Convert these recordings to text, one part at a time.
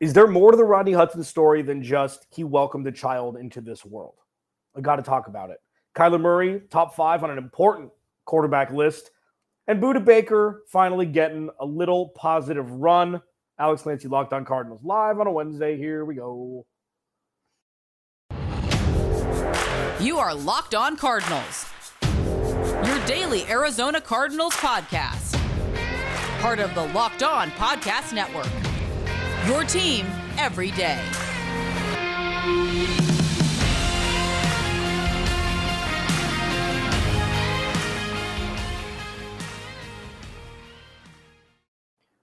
Is there more to the Rodney Hudson story than just he welcomed a child into this world? I got to talk about it. Kyler Murray, top five on an important quarterback list. And Budda Baker finally getting a little positive run. Alex Clancy, Locked on Cardinals, live on a Wednesday. Here we go. You are Locked on Cardinals, your daily Arizona Cardinals podcast. Part of the Locked on Podcast Network. Your team every day.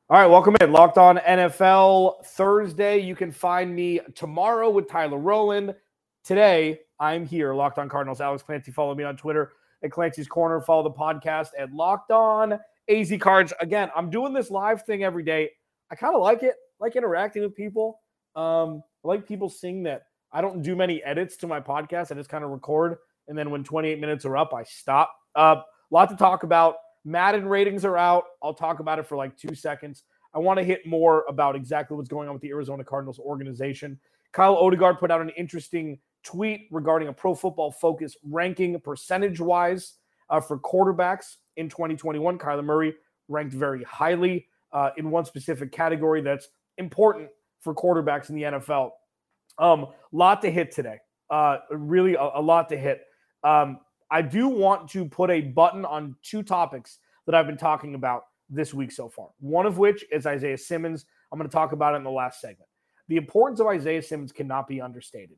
All right, welcome in. Locked on NFL Thursday. You can find me tomorrow with Tyler Rowland. Today, I'm here, Locked on Cardinals. Alex Clancy. Follow me on Twitter at Clancy's Corner. Follow the podcast at Locked on AZ Cards. Again, I'm doing this live thing every day. I kind of like it, like interacting with people. Um, I like people seeing that I don't do many edits to my podcast. I just kind of record. And then when 28 minutes are up, I stop. A uh, lot to talk about. Madden ratings are out. I'll talk about it for like two seconds. I want to hit more about exactly what's going on with the Arizona Cardinals organization. Kyle Odegard put out an interesting tweet regarding a pro football focus ranking percentage wise uh, for quarterbacks in 2021. Kyler Murray ranked very highly uh, in one specific category that's important for quarterbacks in the NFL. Um, lot to hit today. Uh, really, a, a lot to hit. Um, I do want to put a button on two topics that I've been talking about this week so far. One of which is Isaiah Simmons. I'm going to talk about it in the last segment. The importance of Isaiah Simmons cannot be understated.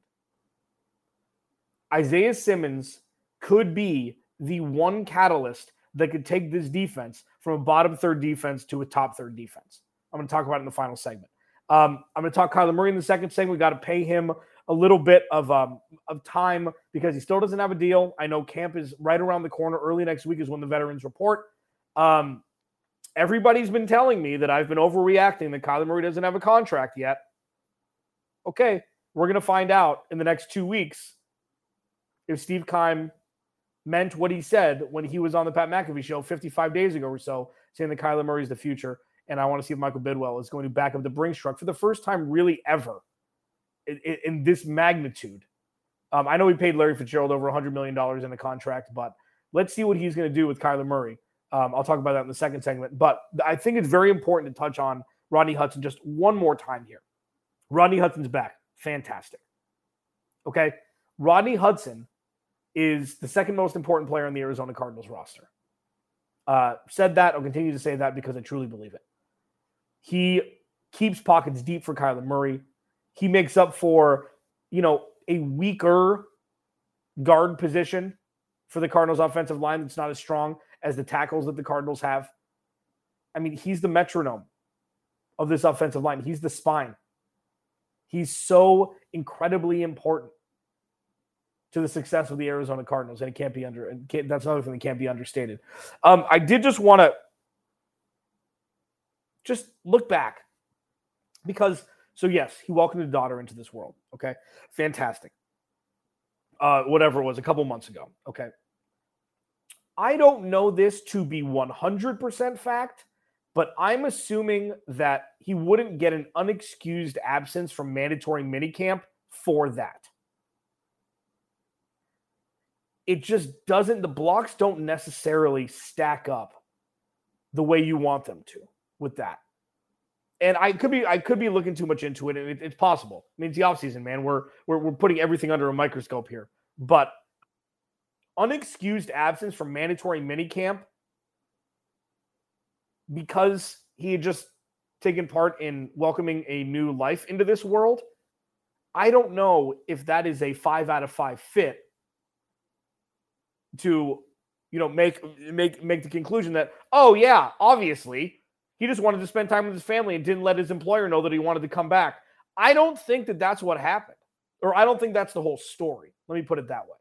Isaiah Simmons could be the one catalyst that could take this defense from a bottom third defense to a top third defense. I'm going to talk about it in the final segment. Um, I'm going to talk Kyler Murray in the second segment. We got to pay him a little bit of um, of time because he still doesn't have a deal. I know camp is right around the corner. Early next week is when the veterans report. Um, everybody's been telling me that I've been overreacting that Kyler Murray doesn't have a contract yet. Okay, we're going to find out in the next two weeks if Steve Keim meant what he said when he was on the Pat McAfee show 55 days ago or so, saying that Kyler Murray is the future. And I want to see if Michael Bidwill is going to back up the Brinks truck for the first time, really ever, in, in, this magnitude. Um, I know we paid Larry Fitzgerald over $100 million in the contract, but let's see what he's going to do with Kyler Murray. Um, I'll talk about that in the second segment. But I think it's very important to touch on Rodney Hudson just one more time here. Rodney Hudson's back. Fantastic. Okay. Rodney Hudson is the second most important player on the Arizona Cardinals roster. Uh, said that, I'll continue to say that because I truly believe it. He keeps pockets deep for Kyler Murray. He makes up for, you know, a weaker guard position for the Cardinals offensive line that's not as strong as the tackles that the Cardinals have. I mean, he's the metronome of this offensive line. He's the spine. He's so incredibly important to the success of the Arizona Cardinals, and it can't be under. And that's another thing that can't be understated. Um, I did just want to just look back because so yes, he welcomed his daughter into this world. Okay, fantastic. Uh, whatever it was, a couple months ago. Okay, I don't know this to be one hundred percent fact, but I'm assuming that he wouldn't get an unexcused absence from mandatory minicamp for that it just doesn't the blocks don't necessarily stack up the way you want them to with that. And i could be i could be looking too much into it and it, it's possible. I mean it's the offseason man. We're, we're we're putting everything under a microscope here. But unexcused absence from mandatory minicamp because he had just taken part in welcoming a new life into this world i don't know if that is a five out of five fit to you know make make make the conclusion that oh yeah obviously he just wanted to spend time with his family and didn't let his employer know that he wanted to come back. I don't think that that's what happened or i don't think that's the whole story. Let me put it that way.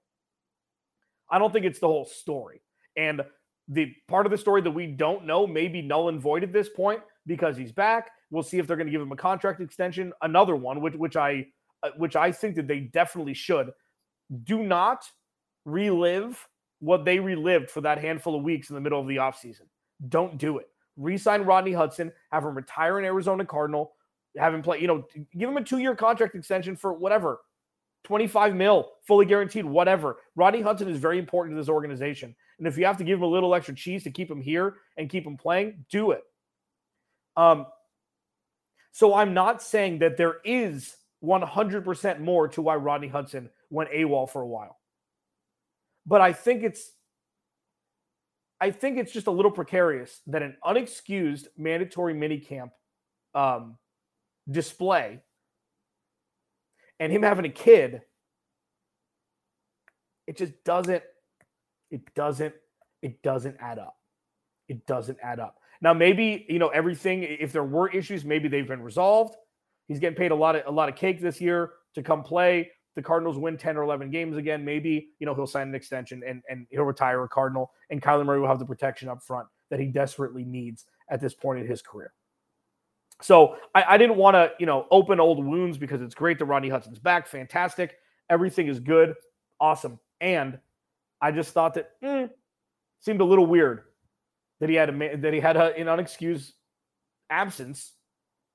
I don't think it's the whole story. And the part of the story that we don't know may be null and void at this point because he's back. We'll see if they're going to give him a contract extension another one which which i uh, which i think that they definitely should. Do not relive what they relived for that handful of weeks in the middle of the offseason. Don't do it. Resign Rodney Hudson, have him retire an Arizona Cardinal, have him play, you know, give him a two year contract extension for whatever, 25 mil, fully guaranteed, whatever. Rodney Hudson is very important to this organization. And if you have to give him a little extra cheese to keep him here and keep him playing, do it. Um, so I'm not saying that there is 100% more to why Rodney Hudson went AWOL for a while. But I think it's I think it's just a little precarious that an unexcused mandatory minicamp um, display and him having a kid, it just doesn't, it doesn't, it doesn't add up. It doesn't add up. Now, maybe, you know, everything, if there were issues, maybe they've been resolved. He's getting paid a lot of a lot of cake this year to come play. The Cardinals win 10 or 11 games again. Maybe, you know, he'll sign an extension and, and he'll retire a Cardinal. And Kyler Murray will have the protection up front that he desperately needs at this point in his career. So I, I didn't want to, you know, open old wounds because it's great that Ronnie Hudson's back. Fantastic. Everything is good. Awesome. And I just thought that mm, seemed a little weird that he had a that he had a, an unexcused absence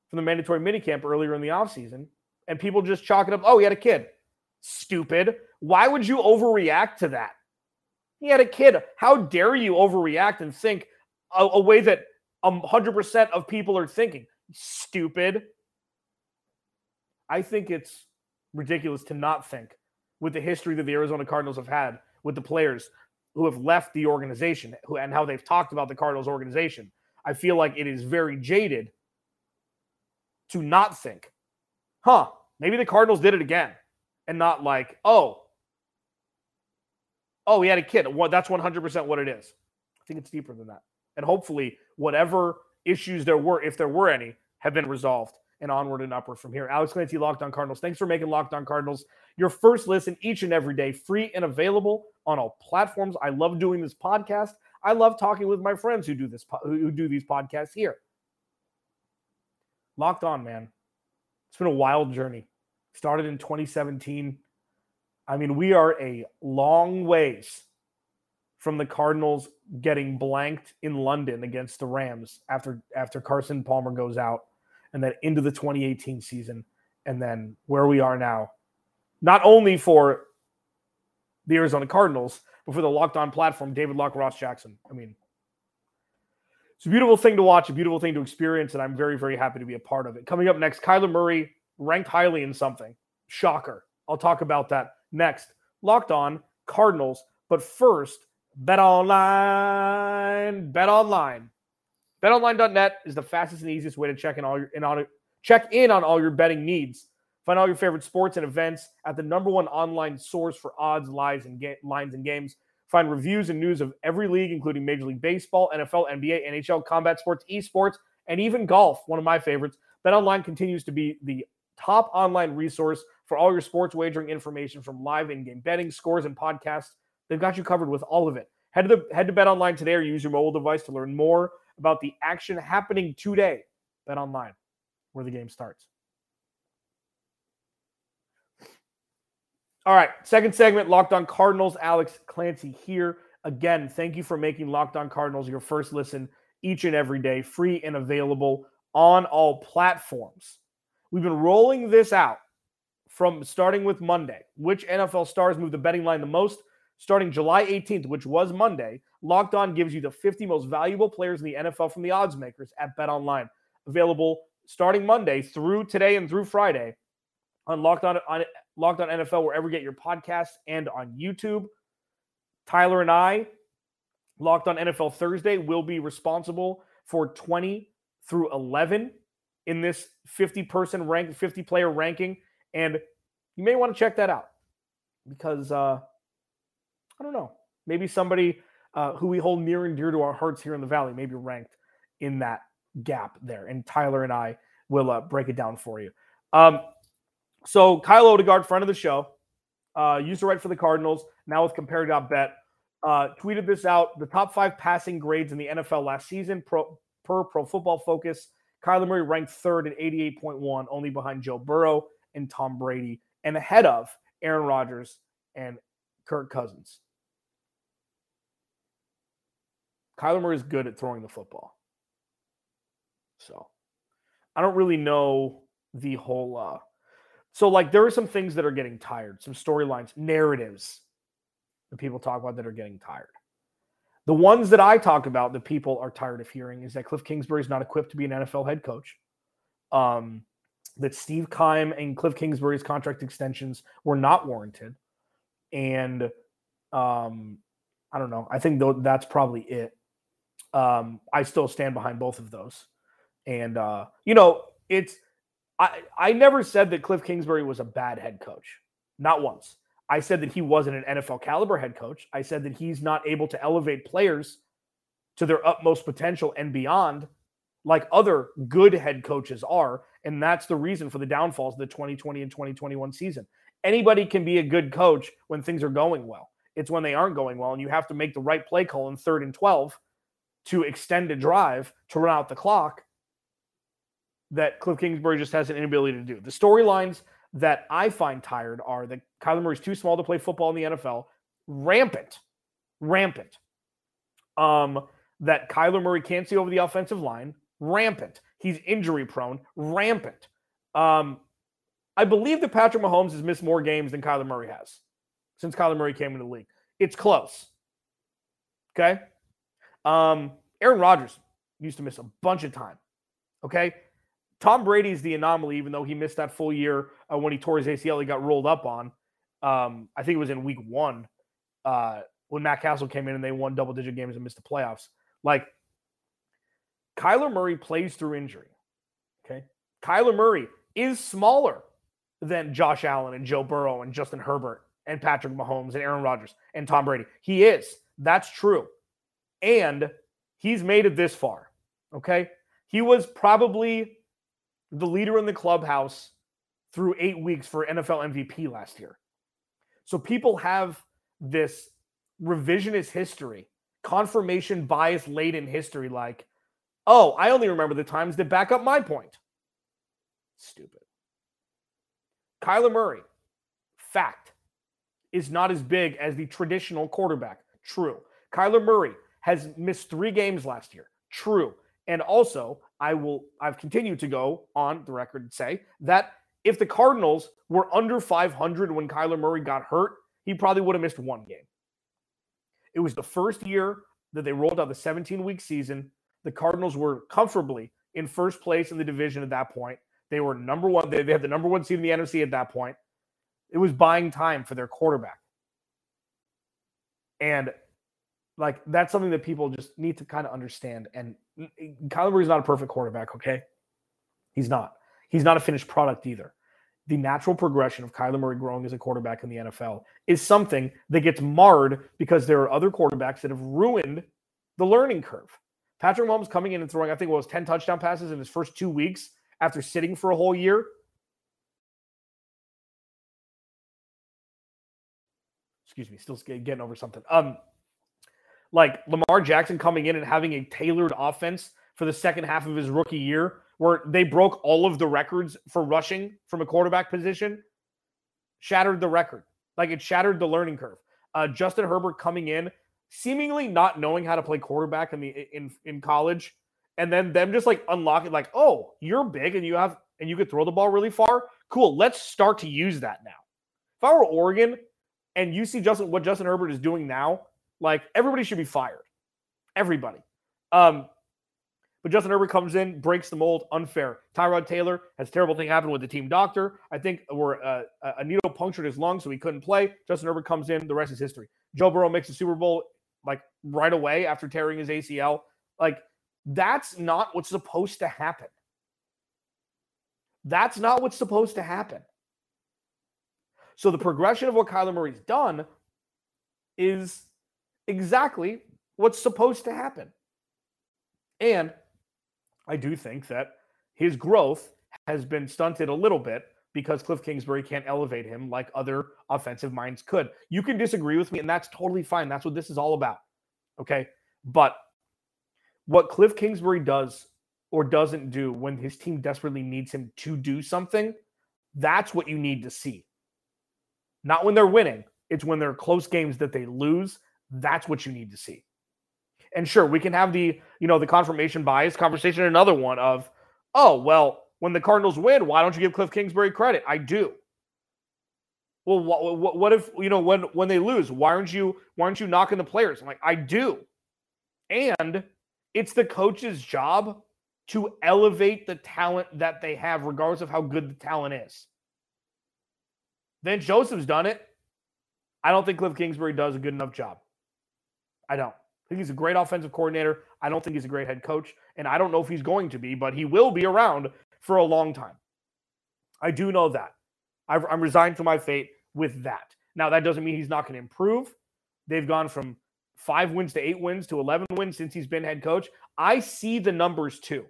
from the mandatory minicamp earlier in the offseason. And people just chalk it up. Oh, he had a kid. Stupid. Why would you overreact to that? He had a kid. How dare you overreact and think a, a way that 100% of people are thinking? stupid. I think it's ridiculous to not think with the history that the Arizona Cardinals have had with the players who have left the organization who, and how they've talked about the Cardinals organization. I feel like it is very jaded to not think, huh, maybe the Cardinals did it again and not like, oh, oh, he had a kid. That's 100% what it is. I think it's deeper than that. And hopefully, whatever issues there were, if there were any, have been resolved and onward and upward from here. Alex Clancy, Locked On Cardinals. Thanks for making Locked On Cardinals your first listen each and every day, free and available on all platforms. I love doing this podcast. I love talking with my friends who do this who do these podcasts here. Locked On, man. It's been a wild journey. Started in 2017. I mean, we are a long ways from the Cardinals getting blanked in London against the Rams after after Carson Palmer goes out and then into the 2018 season and then where we are now. Not only for the Arizona Cardinals, but for the locked on platform, David Locke, Ross Jackson. I mean, it's a beautiful thing to watch, a beautiful thing to experience, and I'm very, very happy to be a part of it. Coming up next, Kyler Murray ranked highly in something. Shocker. I'll talk about that next. Locked on Cardinals. But first, Bet online, bet online. BetOnline.net is the fastest and easiest way to check in all your in on check in on all your betting needs. Find all your favorite sports and events at the number one online source for odds, lives, and ga- lines and games. Find reviews and news of every league, including Major League Baseball, NFL, NBA, NHL, combat sports, esports, and even golf. One of my favorites. BetOnline continues to be the top online resource for all your sports wagering information from live in-game betting, scores, and podcasts They've got you covered with all of it. Head to the head to Bet Online today or use your mobile device to learn more about the action happening today. Bet Online, where the game starts. All right, second segment, Locked On Cardinals. Alex Clancy here. Again, thank you for making Locked On Cardinals your first listen each and every day, free and available on all platforms. We've been rolling this out from starting with Monday. Which NFL stars move the betting line the most? starting July 18th, which was Monday, Locked On gives you the 50 most valuable players in the NFL from the odds makers at Bet Online. Available starting Monday through today and through Friday on Locked On, on Locked On NFL, wherever you get your podcasts and on YouTube. Tyler and I, Locked On NFL Thursday, will be responsible for 20 through 11 in this 50 person rank, 50 player ranking. And you may want to check that out because uh, I don't know. Maybe somebody uh, who we hold near and dear to our hearts here in the Valley, maybe ranked in that gap there. And Tyler and I will uh, break it down for you. Um, so Kyle Odegard, friend of the show, uh, used to write for the Cardinals, now with Compare.bet, uh, tweeted this out: the top five passing grades in the NFL last season pro, per Pro Football Focus. Kyler Murray ranked third at 88.1, only behind Joe Burrow and Tom Brady, and ahead of Aaron Rodgers and Kirk Cousins. Kyler Murray is good at throwing the football. So I don't really know the whole uh so like there are some things that are getting tired, some storylines, narratives that people talk about that are getting tired. The ones that I talk about that people are tired of hearing is that Cliff Kingsbury is not equipped to be an NFL head coach. Um, that Steve Keim and Cliff Kingsbury's contract extensions were not warranted. And um, I don't know. I think th- that's probably it. Um, I still stand behind both of those. And uh, you know, it's I I never said that Cliff Kingsbury was a bad head coach. Not once. I said that he wasn't an NFL caliber head coach. I said that he's not able to elevate players to their utmost potential and beyond like other good head coaches are. And that's the reason for the downfalls of the 2020 and 2021 season. Anybody can be a good coach when things are going well. It's when they aren't going well, and you have to make the right play call in third and 12 to extend a drive to run out the clock that Cliff Kingsbury just has an inability to do. The storylines that I find tired are that Kyler Murray's too small to play football in the NFL, rampant, rampant. Um, that Kyler Murray can't see over the offensive line, rampant. He's injury prone, rampant. Um, I believe that Patrick Mahomes has missed more games than Kyler Murray has since Kyler Murray came into the league. It's close. Okay. Um, Aaron Rodgers used to miss a bunch of time. Okay. Tom Brady's the anomaly, even though he missed that full year uh, when he tore his ACL, he got rolled up on. Um, I think it was in week one uh, when Matt Cassel came in and they won double digit games and missed the playoffs. Like Kyler Murray plays through injury. Okay. Kyler Murray is smaller than Josh Allen and Joe Burrow and Justin Herbert and Patrick Mahomes and Aaron Rodgers and Tom Brady. He is. That's true. And he's made it this far. Okay. He was probably the leader in the clubhouse through eight weeks for NFL MVP last year. So people have this revisionist history, confirmation bias laden history like, oh, I only remember the times that back up my point. Stupid. Kyler Murray, fact, is not as big as the traditional quarterback. True. Kyler Murray has missed three games last year. True. And also, I will I've continued to go on the record and say that if the Cardinals were under 500 when Kyler Murray got hurt, he probably would have missed one game. It was the first year that they rolled out the 17 week season. The Cardinals were comfortably in first place in the division at that point. They were number one. They, they had the number one seed in the NFC at that point. It was buying time for their quarterback. And like that's something that people just need to kind of understand. And Kyler Murray's not a perfect quarterback, okay? He's not. He's not a finished product either. The natural progression of Kyler Murray growing as a quarterback in the NFL is something that gets marred because there are other quarterbacks that have ruined the learning curve. Patrick Mahomes coming in and throwing, I think was 10 touchdown passes in his first two weeks after sitting for a whole year. Excuse me, still getting over something. Um, like Lamar Jackson coming in and having a tailored offense for the second half of his rookie year, where they broke all of the records for rushing from a quarterback position, shattered the record. Like it shattered the learning curve. Uh, Justin Herbert coming in, seemingly not knowing how to play quarterback in the in in college, and then them just like unlocking, like, oh, you're big and you have and you could throw the ball really far. Cool. Let's start to use that now. If I were Oregon and you see Justin what Justin Herbert is doing now, like everybody should be fired. Everybody. Um, but Justin Herbert comes in, breaks the mold, unfair. Tyrod Taylor has terrible thing happen with the team doctor. I think where uh, a needle punctured his lung, so he couldn't play. Justin Herbert comes in, the rest is history. Joe Burrow makes the Super Bowl like right away after tearing his ACL. Like that's not what's supposed to happen. That's not what's supposed to happen. So the progression of what Kyler Murray's done is exactly what's supposed to happen. And I do think that his growth has been stunted a little bit because Cliff Kingsbury can't elevate him like other offensive minds could. You can disagree with me, and that's totally fine. That's what this is all about. Okay. But what Cliff Kingsbury does or doesn't do when his team desperately needs him to do something, that's what you need to see. Not when they're winning, it's when they're close games that they lose that's what you need to see. And sure, we can have the, you know, the confirmation bias conversation, another one of, oh, well, When the Cardinals win, why don't you give Cliff Kingsbury credit? I do. Well, what, what, what if you know when when they lose? Why aren't you why aren't you knocking the players? I'm like, I do, and it's the coach's job to elevate the talent that they have, regardless of how good the talent is. Vance Joseph's done it. I don't think Cliff Kingsbury does a good enough job. I don't. I think he's a great offensive coordinator. I don't think he's a great head coach. And I don't know if he's going to be, but he will be around for a long time. I do know that. I'm resigned to my fate with that. Now, that doesn't mean he's not going to improve. They've gone from five wins to eight wins to 11 wins since he's been head coach. I see the numbers too.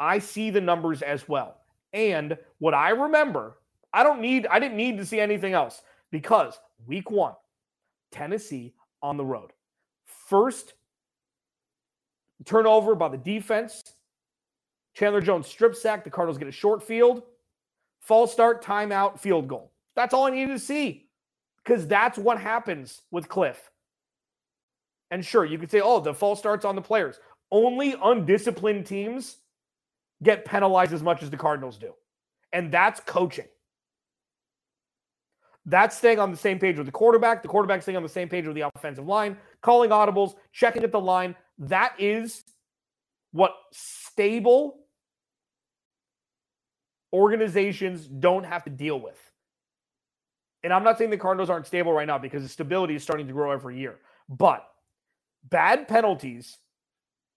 I see the numbers as well. And what I remember, I don't need, I didn't need to see anything else because week one, Tennessee on the road. First turnover by the defense. Chandler Jones strip sack. The Cardinals get a short field. False start, timeout, field goal. That's all I needed to see because that's what happens with Cliff. And sure, you could say, oh, the false starts on the players. Only undisciplined teams get penalized as much as the Cardinals do. And that's coaching. That's staying on the same page with the quarterback, the quarterback staying on the same page with the offensive line, calling audibles, checking at the line. That is what stable organizations don't have to deal with. And I'm not saying the Cardinals aren't stable right now because the stability is starting to grow every year. But bad penalties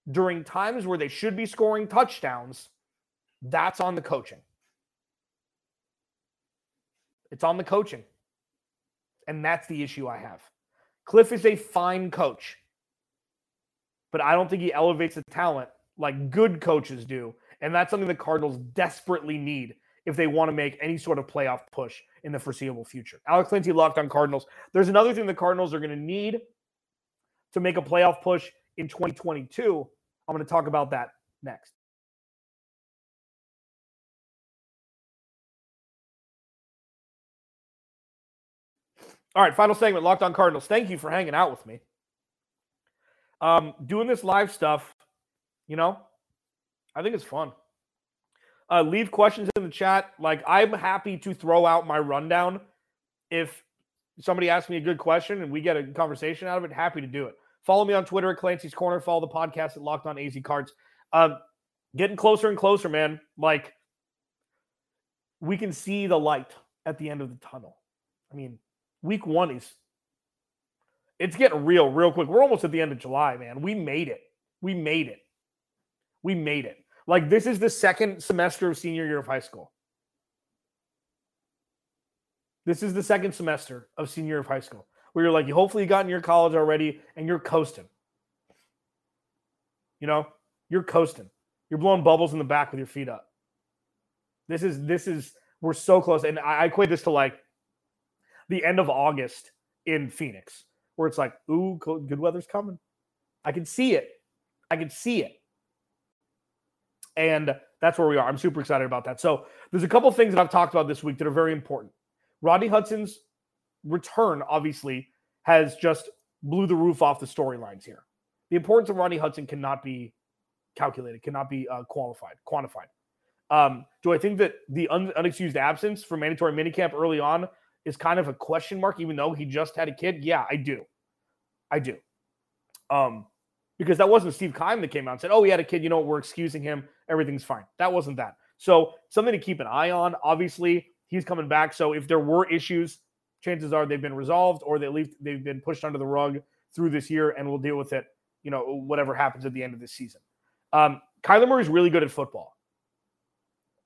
during times where they should be scoring touchdowns, that's on the coaching. It's on the coaching. And that's the issue I have. Cliff is a fine coach, but I don't think he elevates the talent like good coaches do. And that's something the Cardinals desperately need if they want to make any sort of playoff push in the foreseeable future. Alex Clancy locked on Cardinals. There's another thing the Cardinals are going to need to make a playoff push in 2022. I'm going to talk about that next. All right, final segment, Locked On Cardinals. Thank you for hanging out with me. Um, doing this live stuff, you know, I think it's fun. Uh, leave questions in the chat. Like, I'm happy to throw out my rundown if somebody asks me a good question and we get a conversation out of it. Happy to do it. Follow me on Twitter at Clancy's Corner. Follow the podcast at Locked On AZ Cards. Um, getting closer and closer, man. Like, we can see the light at the end of the tunnel. I mean, week one is it's getting real, real quick. We're almost at the end of July, man. We made it. We made it. We made it. Like this is the second semester of senior year of high school. This is the second semester of senior year of high school where you're like, you hopefully you got in your college already and you're coasting. You know, you're coasting. You're blowing bubbles in the back with your feet up. This is this is we're so close. And I, I equate this to like the end of August in Phoenix, where it's like, ooh, good weather's coming. I can see it. I can see it. And that's where we are. I'm super excited about that. So there's a couple things that I've talked about this week that are very important. Rodney Hudson's return, obviously, has just blew the roof off the storylines here. The importance of Rodney Hudson cannot be calculated, cannot be uh, qualified, quantified. Um, do I think that the un- unexcused absence for mandatory minicamp early on is kind of a question mark, even though he just had a kid? Yeah, I do. I do. Um, because that wasn't Steve Keim that came out and said, "Oh, he had a kid. You know, we're excusing him. Everything's fine." That wasn't that. So something to keep an eye on. Obviously, he's coming back. So if there were issues, chances are they've been resolved, or they least they've been pushed under the rug through this year, and we'll deal with it. You know, whatever happens at the end of this season. Um, Kyler Murray is really good at football,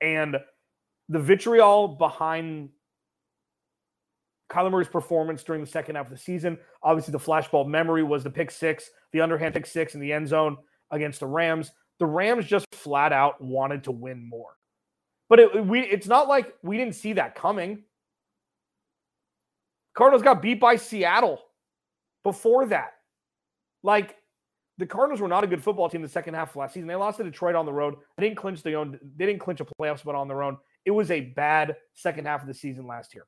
and the vitriol behind Kyler Murray's performance during the second half of the season. Obviously, the flashbulb memory was the pick six, the underhand pick six in the end zone against the Rams. The Rams just flat out wanted to win more. But it, we, it's not like we didn't see that coming. Cardinals got beat by Seattle before that. Like, the Cardinals were not a good football team the second half of last season. They lost to Detroit on the road. They didn't clinch the own. They didn't clinch a playoff spot on their own. It was a bad second half of the season last year.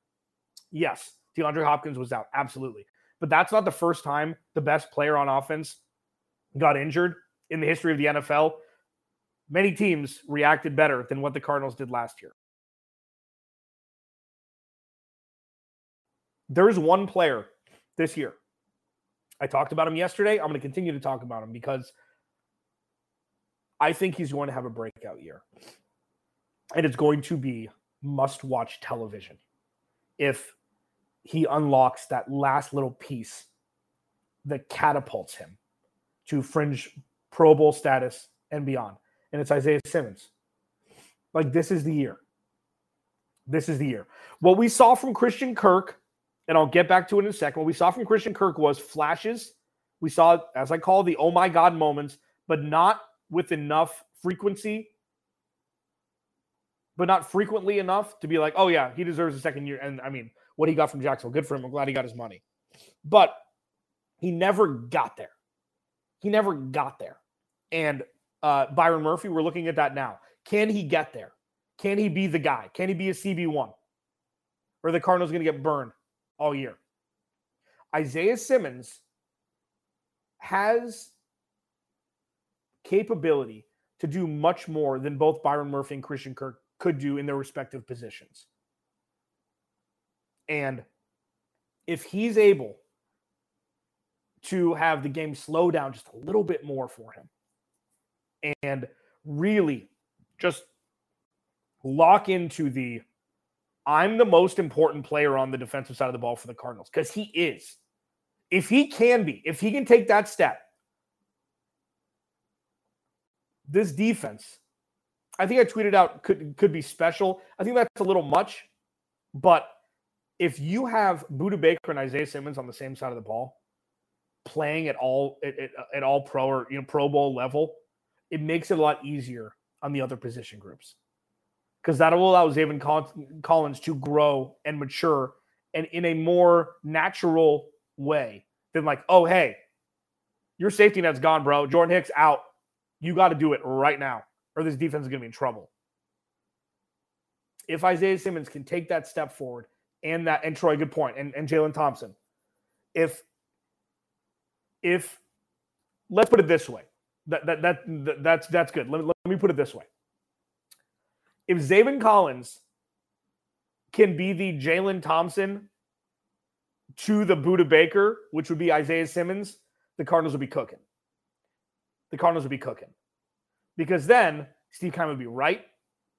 Yes, DeAndre Hopkins was out. Absolutely. But that's not the first time the best player on offense got injured in the history of the NFL. many teams reacted better than what the Cardinals did last year. There's one player this year. I talked about him yesterday. I'm going to continue to talk about him because I think he's going to have a breakout year. And it's going to be must watch television if he unlocks that last little piece that catapults him to fringe Pro Bowl status and beyond. And it's Isaiah Simmons. Like, this is the year. This is the year. What we saw from Christian Kirk, and I'll get back to it in a second. What we saw from Christian Kirk was flashes. We saw, as I call the oh my God moments, but not with enough frequency, but not frequently enough to be like, oh, yeah, he deserves a second year. And I mean, what he got from Jacksonville, good for him. I'm glad he got his money. But he never got there. He never got there. And uh, Byron Murphy, we're looking at that now. Can he get there? Can he be the guy? Can he be a CB1? Or the Cardinals going to get burned all year? Isaiah Simmons has capability to do much more than both Byron Murphy and Christian Kirk could do in their respective positions. And if he's able to have the game slow down just a little bit more for him and really just lock into the I'm the most important player on the defensive side of the ball for the Cardinals because he is. If he can be, if he can take that step, this defense, I think I tweeted out could could be special. I think that's a little much, but if you have Budda Baker and Isaiah Simmons on the same side of the ball, playing at all at, at, at all pro or you know Pro Bowl level, it makes it a lot easier on the other position groups because that will allow Zaven Collins to grow and mature and in a more natural way than like, oh hey, your safety net's gone, bro. Jordan Hicks out. You got to do it right now, or this defense is going to be in trouble. If Isaiah Simmons can take that step forward and that, and Troy, good point, and, and Jalen Thompson, if if let's put it this way, that that, that, that that's that's good. Let, me, let me put it this way. If Zaven Collins can be the Jalen Thompson to the Budda Baker, which would be Isaiah Simmons, the Cardinals would be cooking. The Cardinals would be cooking. Because then Steve Keim would be right.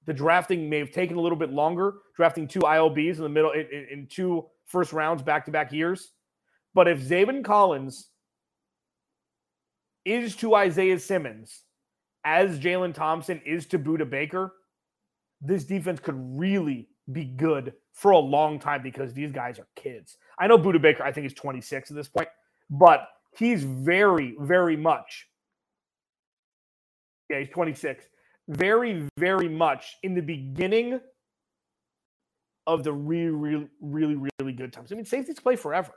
The drafting may have taken a little bit longer, drafting two ILBs in the middle in, in two first rounds back to back years. But if Zaven Collins is to Isaiah Simmons as Jalen Thompson is to Budda Baker, this defense could really be good for a long time because these guys are kids. I know Budda Baker, I think he's 26 at this point, but he's very, very much. Yeah, he's 26. Very, very much in the beginning of the really, really, really, really good times. I mean, safeties play forever.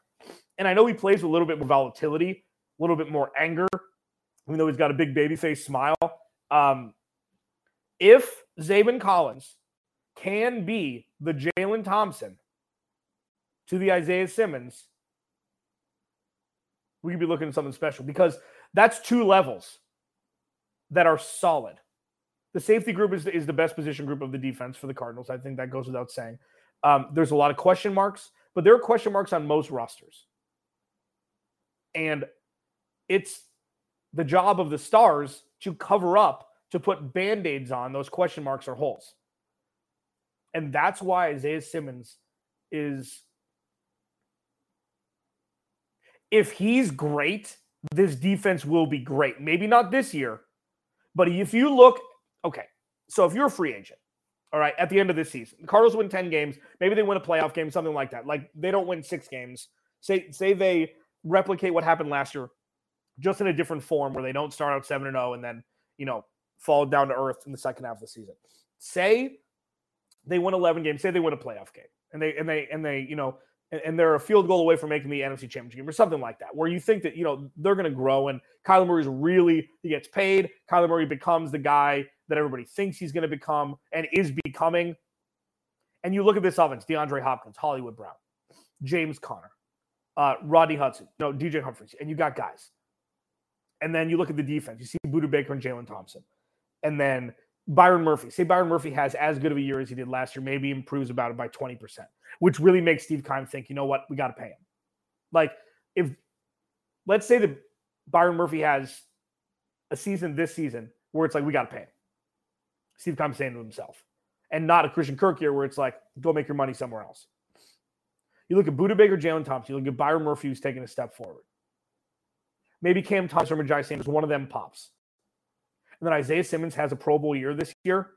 And I know he plays a little bit more volatility, a little bit more anger, even though he's got a big baby face smile. Um, if Zaven Collins can be the Jalen Thompson to the Isaiah Simmons, we could be looking at something special because that's two levels that are solid. The safety group is, is the best position group of the defense for the Cardinals. I think that goes without saying. Um, there's a lot of question marks, but there are question marks on most rosters. And it's the job of the stars to cover up, to put band aids on those question marks or holes. And that's why Isaiah Simmons is, if he's great, this defense will be great. Maybe not this year, but if you look, okay, so if you're a free agent, all right, at the end of this season, the Cardinals win 10 games, maybe they win a playoff game, something like that. Like they don't win six games. Say, say they replicate what happened last year just in a different form where they don't start out 7 and 0 and then, you know, fall down to earth in the second half of the season. Say they win 11 games, say they win a playoff game and they and they and they, you know, and, and they're a field goal away from making the NFC Championship game or something like that, where you think that, you know, they're going to grow and Kyler Murray's really he gets paid, Kyler Murray becomes the guy that everybody thinks he's going to become and is becoming. And you look at this offense, DeAndre Hopkins, Hollywood Brown, James Conner, uh, Rodney Hudson, no, DJ Humphries, and you got guys and then you look at the defense. You see Budda Baker and Jalen Thompson. and then Byron Murphy. Say Byron Murphy has as good of a year as he did last year, maybe improves about it by 20%, which really makes Steve Keim think, you know what, we got to pay him. Like, if let's say that Byron Murphy has a season this season where it's like, we got to pay him. Steve Keim saying to himself, and not a Christian Kirk year where it's like, go make your money somewhere else. You look at Budda Baker, Jalen Thompson, you look at Byron Murphy, who's taking a step forward. Maybe Cam Thompson or Jai Sanders, one of them pops and then Isaiah Simmons has a Pro Bowl year this year,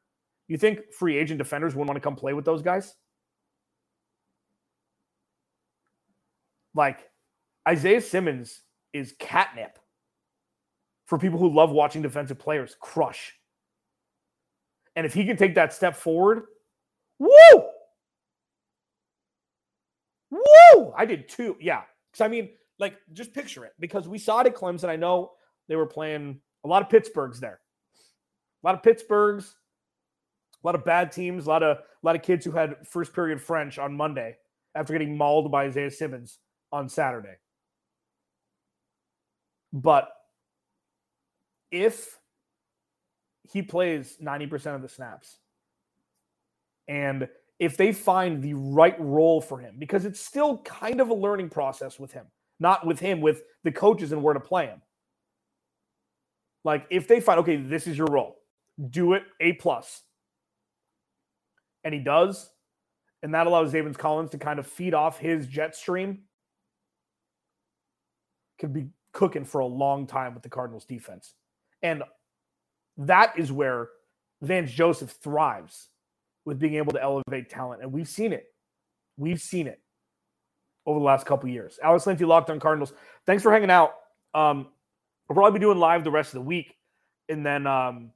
you think free agent defenders wouldn't want to come play with those guys? Like Isaiah Simmons is catnip for people who love watching defensive players crush. And if he can take that step forward, woo! Woo! I did too. Yeah. Because I mean, like, just picture it because we saw it at Clemson. I know they were playing a lot of Pittsburghs there. A lot of Pittsburghs, a lot of bad teams, a lot of a lot of kids who had first period French on Monday after getting mauled by Isaiah Simmons on Saturday. But if he plays 90% of the snaps and if they find the right role for him, because it's still kind of a learning process with him, not with him, with the coaches and where to play him. Like if they find, okay, this is your role, do it A plus. And he does. And that allows Zaven Collins to kind of feed off his jet stream. Could be cooking for a long time with the Cardinals defense. And that is where Vance Joseph thrives with being able to elevate talent. And we've seen it. We've seen it over the last couple years. Alex Lindsay, Locked on Cardinals. Thanks for hanging out. Um, we'll probably be doing live the rest of the week. And then um,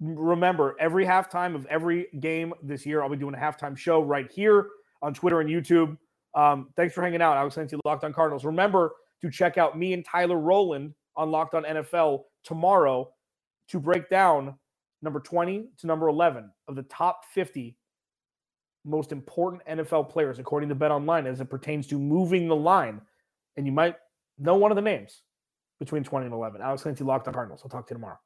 remember, every halftime of every game this year, I'll be doing a halftime show right here on Twitter and YouTube. Um, thanks for hanging out. Alex Clancy, Locked on Cardinals. Remember to check out me and Tyler Rowland on Locked on NFL tomorrow to break down number 20 to number 11 of the top 50 most important NFL players, according to Bet Online, as it pertains to moving the line. And you might know one of the names between 20 and 11. Alex Clancy, Locked on Cardinals. I'll talk to you tomorrow.